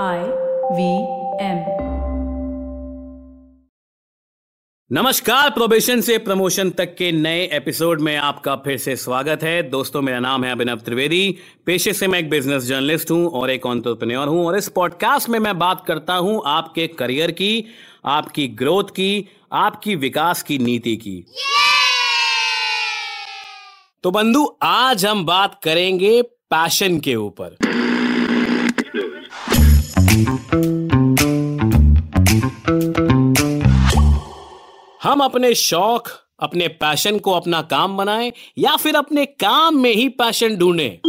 I V M नमस्कार probation से promotion तक के नए एपिसोड में आपका फिर से स्वागत है। दोस्तों मेरा नाम है अभिनव त्रिवेदी। पेशे से मैं एक बिज़नेस जर्नलिस्ट हूँ और एक ऑन्टरप्रेन्योर हूँ और इस पॉडकास्ट में मैं बात करता हूँ आपके करियर की आपकी ग्रोथ की आपकी विकास की नीति की। तो बंधु आज हम बात करेंगे पैशन के ऊपर। हम अपने शौक, अपने पैशन को अपना काम बनाएँ या फिर अपने काम में ही पैशन ढूंढें।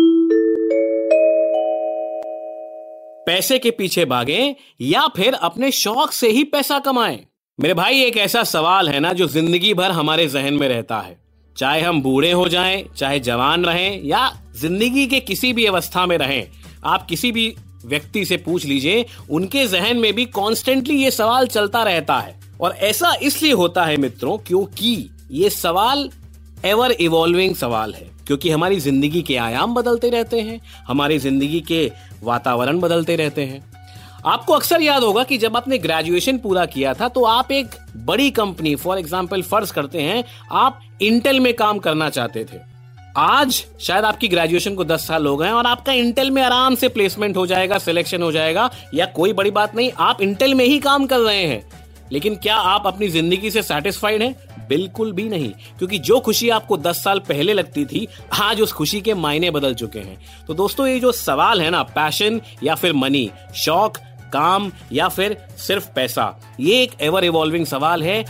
पैसे के पीछे भागें या फिर अपने शौक से ही पैसा कमाएँ। मेरे भाई, एक ऐसा सवाल है ना जो ज़िंदगी भर हमारे जहन में रहता है। चाहे हम बूढ़े हो जाएँ, चाहे जवान रहें या ज़िंदगी के किसी भी अवस्था में रहें, आप किसी भी व्यक्ति से पूछ लीजिए, उनके जहन में भी कॉन्स्टेंटली ये सवाल चलता रहता है। और ऐसा इसलिए होता है मित्रों क्योंकि ये सवाल एवर इवॉल्विंग सवाल है, क्योंकि हमारी ज़िंदगी के आयाम बदलते रहते हैं, हमारी ज़िंदगी के वातावरण बदलते रहते हैं। आपको अक्सर याद होगा कि जब आपने ग्रेजुएशन पूरा किया था तो आप एक बड़ी कंपनी फॉर एग्ज़ाम्पल फ़र्ज़ करते हैं, आप इंटेल में काम करना चाहते थे। आज शायद आपकी ग्रेजुएशन को 10 साल हो गए और आपका इंटेल में आराम से प्लेसमेंट हो जाएगा सिलेक्शन हो जाएगा, या कोई बड़ी बात नहीं, आप इंटेल में ही काम कर रहे हैं। लेकिन क्या आप अपनी ज़िंदगी से सेटिस्फाइड हैं? बिल्कुल भी नहीं, क्योंकि जो खुशी आपको 10 साल पहले लगती थी, आज उस खुशी के मायने बदल चुके हैं। तो दोस्तों, ये जो सवाल है ना पैशन या फिर मनी शौक, काम या फिर सिर्फ़ पैसा, ये एक एवर इवॉल्विंग सवाल है।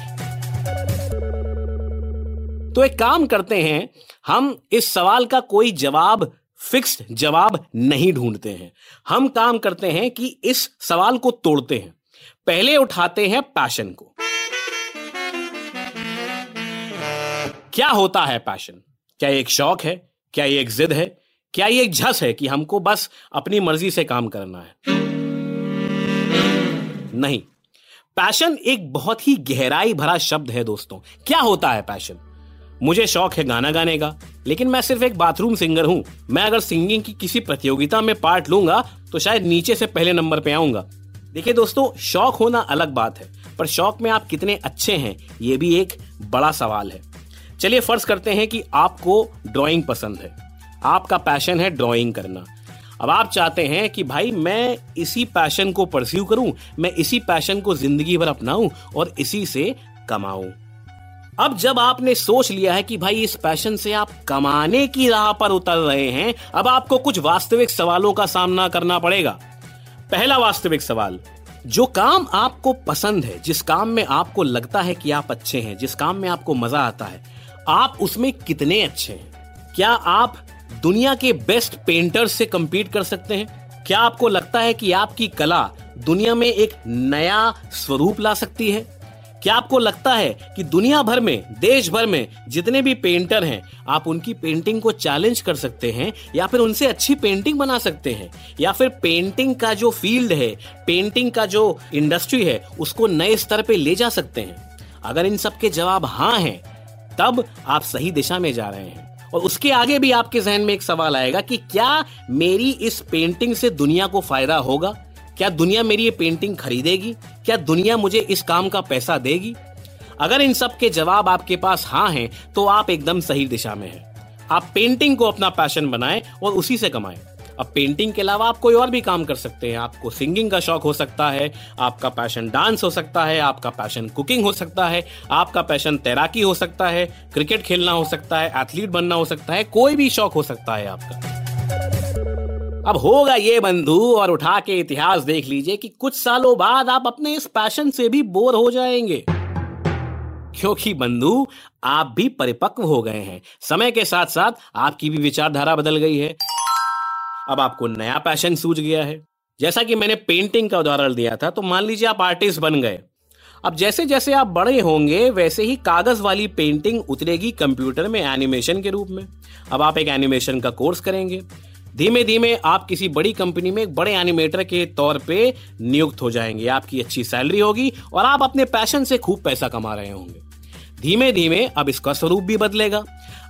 तो एक काम करते हैं, हम इस सवाल का कोई जवाब फिक्स्ड जवाब नहीं ढूंढते हैं। हम काम करते हैं कि इस सवाल को तोड़ते हैं। पहले उठाते हैं पैशन को। क्या होता है पैशन क्या ये एक शौक है? क्या ये एक जिद है? क्या ये एक झस है कि हमको बस अपनी मर्ज़ी से काम करना है? नहीं। पैशन एक बहुत ही गहराई भरा शब्द है दोस्तों। क्या होता है पैशन मुझे शौक है गाना गाने का, लेकिन मैं सिर्फ़ एक बाथरूम सिंगर हूँ। मैं अगर सिंगिंग की किसी प्रतियोगिता में पार्ट लूँगा तो शायद नीचे से पहले नंबर पे आऊँगा। देखिए दोस्तों, शौक होना अलग बात है, पर शौक में आप कितने अच्छे हैं, ये भी एक बड़ा सवाल है। चलिए फ़र्ज़ करते हैं कि आपको ड्राइंग पसंद है, आपका पैशन है ड्राइंग करना। अब आप चाहते हैं कि भाई मैं इसी पैशन को परस्यू करूँ, मैं इसी पैशन को ज़िंदगी भर अपनाऊं और इसी से कमाऊं। अब जब आपने सोच लिया है कि भाई इस पैशन से आप कमाने की राह पर उतर रहे हैं, अब आपको कुछ वास्तविक सवालों का सामना करना पड़ेगा। पहला वास्तविक सवाल, जो काम आपको पसंद है, जिस काम में आपको लगता है कि आप अच्छे हैं, जिस काम में आपको मज़ा आता है, आप उसमें कितने अच्छे हैं? क्या आप दुनिया के बेस्ट पेंटर से कम्पीट कर सकते हैं? क्या आपको लगता है कि आपकी कला दुनिया में एक नया स्वरूप ला सकती है? क्या आपको लगता है कि दुनिया भर में, देश भर में जितने भी पेंटर हैं, आप उनकी पेंटिंग को चैलेंज कर सकते हैं, या फिर उनसे अच्छी पेंटिंग बना सकते हैं, या फिर पेंटिंग का जो फ़ील्ड है पेंटिंग का जो इंडस्ट्री है, उसको नए स्तर पे ले जा सकते हैं। अगर इन सब के जवाब हाँ हैं, तब आप सही दिशा में जा रहे हैं। और उसके आगे भी आपके जहन में एक सवाल आएगा कि क्या मेरी इस पेंटिंग से दुनिया को फ़ायदा होगा? क्या दुनिया मेरी ये पेंटिंग खरीदेगी? क्या दुनिया मुझे इस काम का पैसा देगी? अगर इन सब के जवाब आपके पास हाँ हैं तो आप एकदम सही दिशा में हैं। आप पेंटिंग को अपना पैशन बनाएँ और उसी से कमाएँ। अब पेंटिंग के अलावा आप कोई और भी काम कर सकते हैं। आपको सिंगिंग का शौक हो सकता है, आपका पैशन डांस हो सकता है, आपका पैशन कुकिंग हो सकता है, आपका पैशन तैराकी हो सकता है क्रिकेट खेलना हो सकता है एथलीट बनना हो सकता है, कोई भी शौक हो सकता है आपका। अब होगा ये बंधु और उठा के इतिहास देख लीजिए कि कुछ सालों बाद आप अपने इस पैशन से भी बोर हो जाएँगे। क्योंकि बंधु, आप भी परिपक्व हो गए हैं। समय के साथ साथ आपकी भी विचारधारा बदल गई है। अब आपको नया पैशन सूझ गया है। जैसा कि मैंने पेंटिंग का उदाहरण दिया था तो मान लीजिए आप आर्टिस्ट बन गए। अब जैसे जैसे आप बड़े होंगे, वैसे ही कागज़ वाली पेंटिंग उतरेगी कंप्यूटर में एनिमेशन के रूप में। अब आप एक एनिमेशन का कोर्स करेंगे। धीमे धीमे आप किसी बड़ी कंपनी में एक बड़े एनिमेटर के तौर पे नियुक्त हो जाएँगे। आपकी अच्छी सैलरी होगी और आप अपने पैशन से खूब पैसा कमा रहे होंगे। धीमे धीमे अब इसका स्वरूप भी बदलेगा।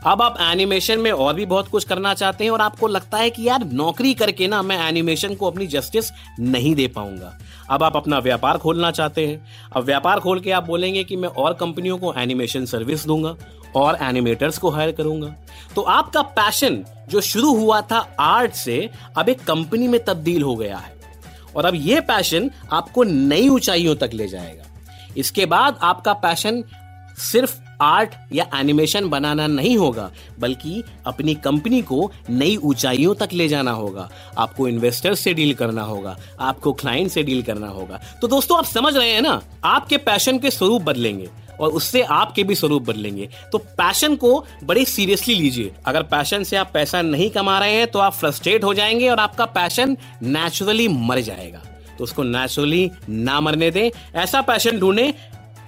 अब आप एनिमेशन में और भी बहुत कुछ करना चाहते हैं और आपको लगता है कि यार नौकरी करके ना मैं एनिमेशन को अपनी जस्टिस नहीं दे पाऊँगा। अब आप अपना व्यापार खोलना चाहते हैं। अब व्यापार खोल के आप बोलेंगे कि मैं और कंपनियों को एनिमेशन सर्विस दूँगा और एनिमेटर्स को हायर करूँगा। तो आपका पैशन जो शुरू हुआ था आर्ट से, अब एक कंपनी में तब्दील हो गया है। और अब यह पैशन आपको नई ऊंचाइयों तक ले जाएगा। इसके बाद आपका पैशन सिर्फ़ आर्ट या एनिमेशन बनाना नहीं होगा, बल्कि अपनी कंपनी को नई ऊंचाइयों तक ले जाना होगा। आपको इन्वेस्टर्स से डील करना होगा, आपको क्लाइंट से डील करना होगा। तो दोस्तों, आप समझ रहे हैं ना? आपके पैशन के स्वरूप बदलेंगे। और उससे आपके भी स्वरूप बदलेंगे। तो पैशन को बड़ी सीरियसली लीजिए। अगर पैशन से आप पैसा नहीं कमा रहे हैं तो आप फ्रस्ट्रेट हो जाएँगे और आपका पैशन नेचुरली मर जाएगा। तो उसको नेचुरली ना मरने दें। ऐसा पैशन ढूंढे,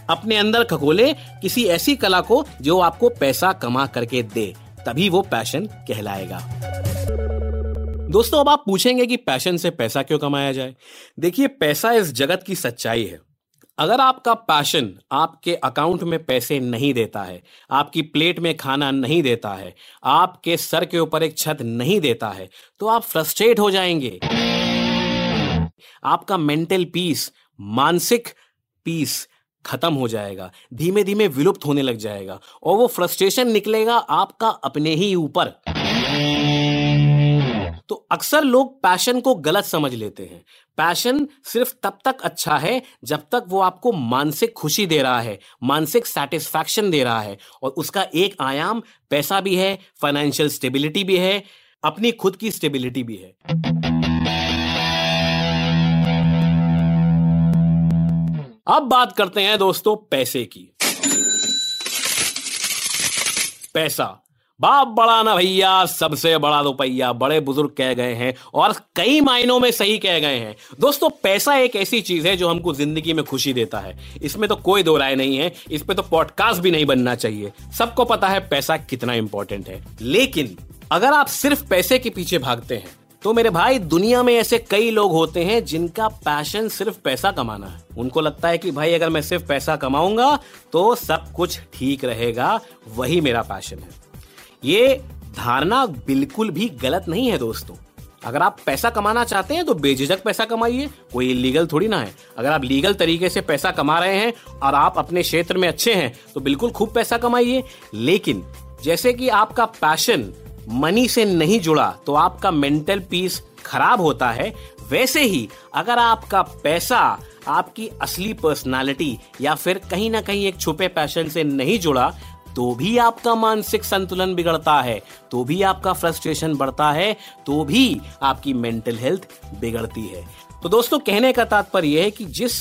अपने अंदर खगोले, किसी ऐसी कला को जो आपको पैसा कमा करके दे। तभी वो पैशन कहलाएगा। दोस्तों, अब आप पूछेंगे कि पैशन से पैसा क्यों कमाया जाए? देखिए, पैसा इस जगत की सच्चाई है। अगर आपका पैशन आपके अकाउंट में पैसे नहीं देता है, आपकी प्लेट में खाना नहीं देता है, आपके सर के ऊपर एक छत नहीं देता है तो आप फ्रस्ट्रेट हो जाएँगे। आपका मेंटल पीस, मानसिक पीस खत्म हो जाएगा धीमे धीमे विलुप्त होने लग जाएगा, और वो फ्रस्ट्रेशन निकलेगा आपका अपने ही ऊपर। तो अक्सर लोग पैशन को गलत समझ लेते हैं। पैशन सिर्फ़ तब तक अच्छा है, जब तक वो आपको मानसिक खुशी दे रहा है, मानसिक सेटिस्फैक्शन दे रहा है और उसका एक आयाम पैसा भी है फाइनेंशियल स्टेबिलिटी भी है, अपनी खुद की स्टेबिलिटी भी है। अब बात करते हैं दोस्तों पैसे की। पैसा। बाप बड़ा ना भैया, सबसे बड़ा रुपया बड़े बुज़ुर्ग कह गए हैं और कई मायनों में सही कह गए हैं। दोस्तों, पैसा एक ऐसी चीज़ है जो हमको ज़िंदगी में खुशी देता है। इसमें तो कोई दो राय नहीं है, इस पे तो पॉडकास्ट भी नहीं बनना चाहिए। सबको पता है पैसा कितना इंपॉर्टेंट है। लेकिन अगर आप सिर्फ़ पैसे के पीछे भागते हैं तो मेरे भाई, दुनिया में ऐसे कई लोग होते हैं जिनका पैशन सिर्फ़ पैसा कमाना है। उनको लगता है कि भाई, अगर मैं सिर्फ़ पैसा कमाऊँगा तो सब कुछ ठीक रहेगा, वही मेरा पैशन है। ये धारणा बिल्कुल भी गलत नहीं है दोस्तों। अगर आप पैसा कमाना चाहते हैं तो बेझिझक पैसा कमाइए, कोई इलीगल थोड़ी ना है। अगर आप लीगल तरीके से पैसा कमा रहे हैं और आप अपने क्षेत्र में अच्छे हैं तो बिल्कुल खूब पैसा कमाइए। लेकिन जैसे कि आपका पैशन मनी से नहीं जुड़ा तो आपका मेंटल पीस खराब होता है। वैसे ही अगर आपका पैसा आपकी असली पर्सनालिटी या फिर कहीं ना कहीं एक छुपे पैशन से नहीं जुड़ा तो भी आपका मानसिक संतुलन बिगड़ता है तो भी आपका फ्रस्ट्रेशन बढ़ता है तो भी आपकी मेंटल हेल्थ बिगड़ती है। तो दोस्तों, कहने का तात्पर्य है कि जिस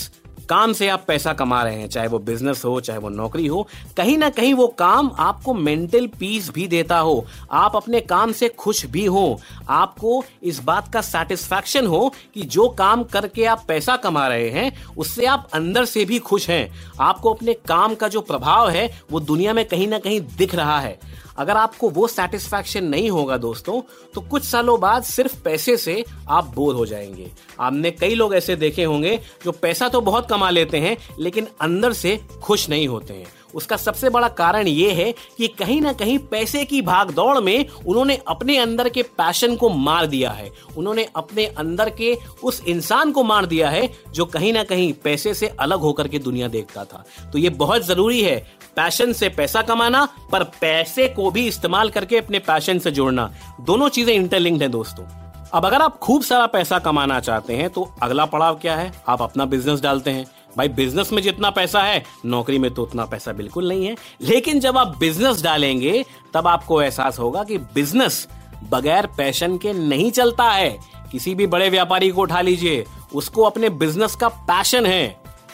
काम से आप पैसा कमा रहे हैं, चाहे वो बिज़नेस हो, चाहे वो नौकरी हो, कहीं ना कहीं वो काम आपको मेंटल पीस भी देता हो। आप अपने काम से खुश भी हो। आपको इस बात का सेटिस्फैक्शन हो कि जो काम करके आप पैसा कमा रहे हैं, उससे आप अंदर से भी खुश हैं। आपको अपने काम का जो प्रभाव है, वो दुनिया में कहीं ना कहीं दिख रहा है। अगर आपको वो सेटिस्फेक्शन नहीं होगा दोस्तों तो कुछ सालों बाद सिर्फ़ पैसे से आप बोर हो जाएँगे। आपने कई लोग ऐसे देखे होंगे जो पैसा तो बहुत कमा लेते हैं, लेकिन अंदर से खुश नहीं होते हैं। उसका सबसे बड़ा कारण ये है कि कहीं ना कहीं पैसे की भाग दौड़ में उन्होंने अपने अंदर के पैशन को मार दिया है। उन्होंने अपने अंदर के उस इंसान को मार दिया है जो कहीं ना कहीं पैसे से अलग होकर के दुनिया देखता था। तो ये बहुत ज़रूरी है पैशन से पैसा कमाना, पर पैसे को भी इस्तेमाल करके अपने पैशन से जोड़ना। दोनों चीज़ें इंटरलिंक्ड हैं दोस्तों। अब अगर आप खूब सारा पैसा कमाना चाहते हैं तो अगला पड़ाव क्या है? आप अपना बिज़नेस डालते हैं। भाई बिज़नेस में जितना पैसा है, नौकरी में तो उतना पैसा बिल्कुल नहीं है। लेकिन जब आप बिज़नेस डालेंगे, तब आपको एहसास होगा कि बिज़नेस बगैर पैशन के नहीं चलता है। किसी भी बड़े व्यापारी को उठा लीजिए, उसको अपने बिज़नेस का पैशन है।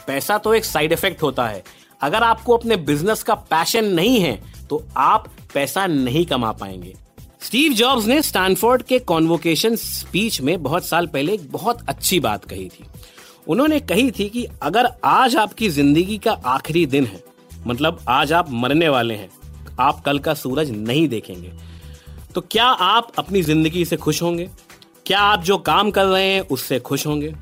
पैसा तो एक साइड इफ़ेक्ट होता है। अगर आपको अपने बिज़नेस का पैशन नहीं है तो आप पैसा नहीं कमा पाएँगे। स्टीव जॉब्स ने स्टैनफोर्ड के कॉन्वोकेशन स्पीच में बहुत साल पहले एक बहुत अच्छी बात कही थी। उन्होंने कही थी कि अगर आज आपकी ज़िंदगी का आखिरी दिन है मतलब आज आप मरने वाले हैं, आप कल का सूरज नहीं देखेंगे तो क्या आप अपनी ज़िंदगी से खुश होंगे? क्या आप जो काम कर रहे हैं उससे खुश होंगे?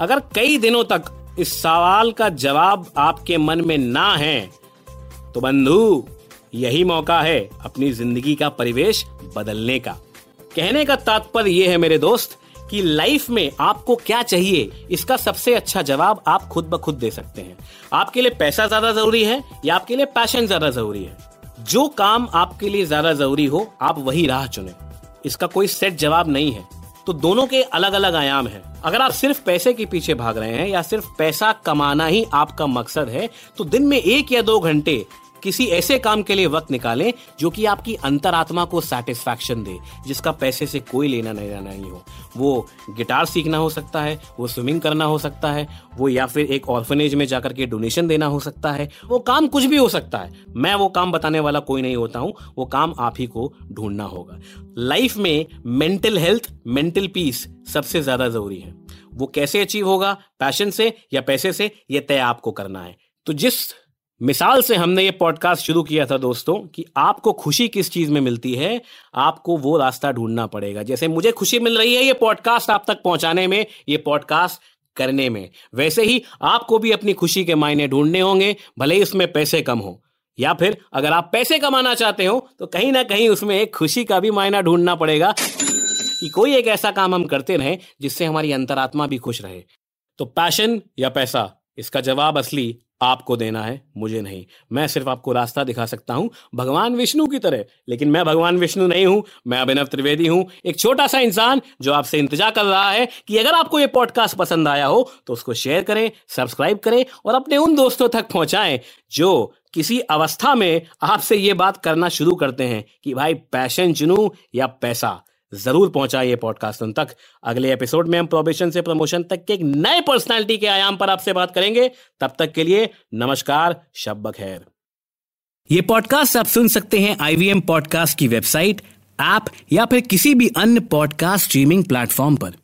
अगर कई दिनों तक इस सवाल का जवाब आपके मन में ना है तो बंधु, यही मौका है अपनी ज़िंदगी का परिवेश बदलने का। कहने का तात्पर्य यह है मेरे दोस्त कि लाइफ में आपको क्या चाहिए, इसका सबसे अच्छा जवाब आप खुद ब खुद दे सकते हैं। आपके लिए पैसा ज़्यादा ज़रूरी है या आपके लिए पैशन ज़्यादा ज़रूरी है? जो काम आपके लिए ज़्यादा ज़रूरी हो, आप वही राह चुने। इसका कोई सेट जवाब नहीं है। तो दोनों के अलग अलग आयाम हैं। अगर आप सिर्फ़ पैसे के पीछे भाग रहे हैं या सिर्फ़ पैसा कमाना ही आपका मकसद है तो दिन में एक या दो घंटे किसी ऐसे काम के लिए वक्त निकालें जो कि आपकी अंतरात्मा को सेटिस्फैक्शन दे, जिसका पैसे से कोई लेना नहीं नहीं हो। वो गिटार सीखना हो सकता है, वो स्विमिंग करना हो सकता है, वो या फिर एक ऑर्फनेज में जाकर के डोनेशन देना हो सकता है। वो काम कुछ भी हो सकता है। मैं वो काम बताने वाला कोई नहीं होता हूँ, वो काम आप ही को ढूंढना होगा। लाइफ में मेंटल हेल्थ मेंटल पीस सबसे ज़्यादा ज़रूरी है। वो कैसे अचीव होगा? पैशन से या पैसे से? ये तय आपको करना है। तो जिस मिसाल से हमने ये पॉडकास्ट शुरू किया था दोस्तों कि आपको खुशी किस चीज़ में मिलती है, आपको वो रास्ता ढूंढना पड़ेगा। जैसे मुझे खुशी मिल रही है ये पॉडकास्ट आप तक पहुँचाने में, ये पॉडकास्ट करने में। वैसे ही आपको भी अपनी खुशी के मायने ढूँढने होंगे, भले ही उसमें पैसे कम हो। या फिर अगर आप पैसे कमाना चाहते हो तो कहीं ना कहीं उसमें एक खुशी का भी मायना ढूंढना पड़ेगा कि कोई एक ऐसा काम हम करते रहें जिससे हमारी अंतरात्मा भी खुश रहे। तो पैशन या पैसा? इसका जवाब असली आपको देना है, मुझे नहीं। मैं सिर्फ़ आपको रास्ता दिखा सकता हूँ, भगवान विष्णु की तरह। लेकिन मैं भगवान विष्णु नहीं हूँ, मैं अभिनव त्रिवेदी हूँ। एक छोटा सा इंसान जो आपसे इंतज़ार कर रहा है कि अगर आपको ये पॉडकास्ट पसंद आया हो तो उसको शेयर करें सब्सक्राइब करें और अपने उन दोस्तों तक पहुंचाएँ जो किसी अवस्था में आपसे ये बात करना शुरू करते हैं कि भाई, पैशन चुनू या पैसा? ज़रूर पहुंचाइए पॉडकास्ट उन तक। अगले एपिसोड में हम प्रोबेशन से प्रमोशन तक के एक नए पर्सनालिटी के आयाम पर आपसे बात करेंगे। तब तक के लिए नमस्कार शब खैर। ये पॉडकास्ट आप सुन सकते हैं आईवीएम पॉडकास्ट की वेबसाइट ऐप या फिर किसी भी अन्य पॉडकास्ट स्ट्रीमिंग प्लेटफॉर्म पर।